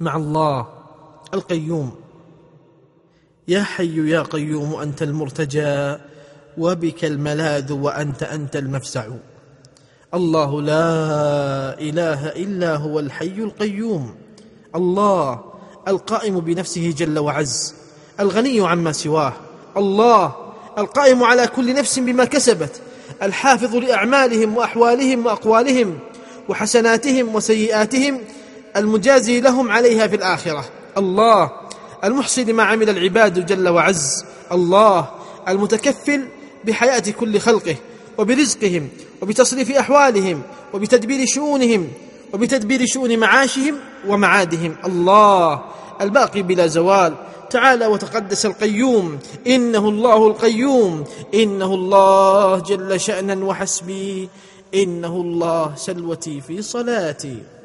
مع الله. القيوم. يا حي يا قيوم أنت المرتجى وبك الملاذ وأنت أنت المفزع. الله لا إله إلا هو الحي القيوم. الله القائم بنفسه جل وعز. الغني عما سواه. الله القائم على كل نفس بما كسبت. الحافظ لأعمالهم وأحوالهم وأقوالهم وحسناتهم وسيئاتهم. المجازي لهم عليها في الآخرة. الله المحصي لما عمل العباد جل وعز. الله المتكفل بحياة كل خلقه وبرزقهم وبتصريف أحوالهم وبتدبير شؤونهم وبتدبير شؤون معاشهم ومعادهم. الله الباقي بلا زوال. تعالى وتقدس القيوم. إنه الله القيوم. إنه الله جل شأنا وحسبي. إنه الله سلوتي في صلاتي.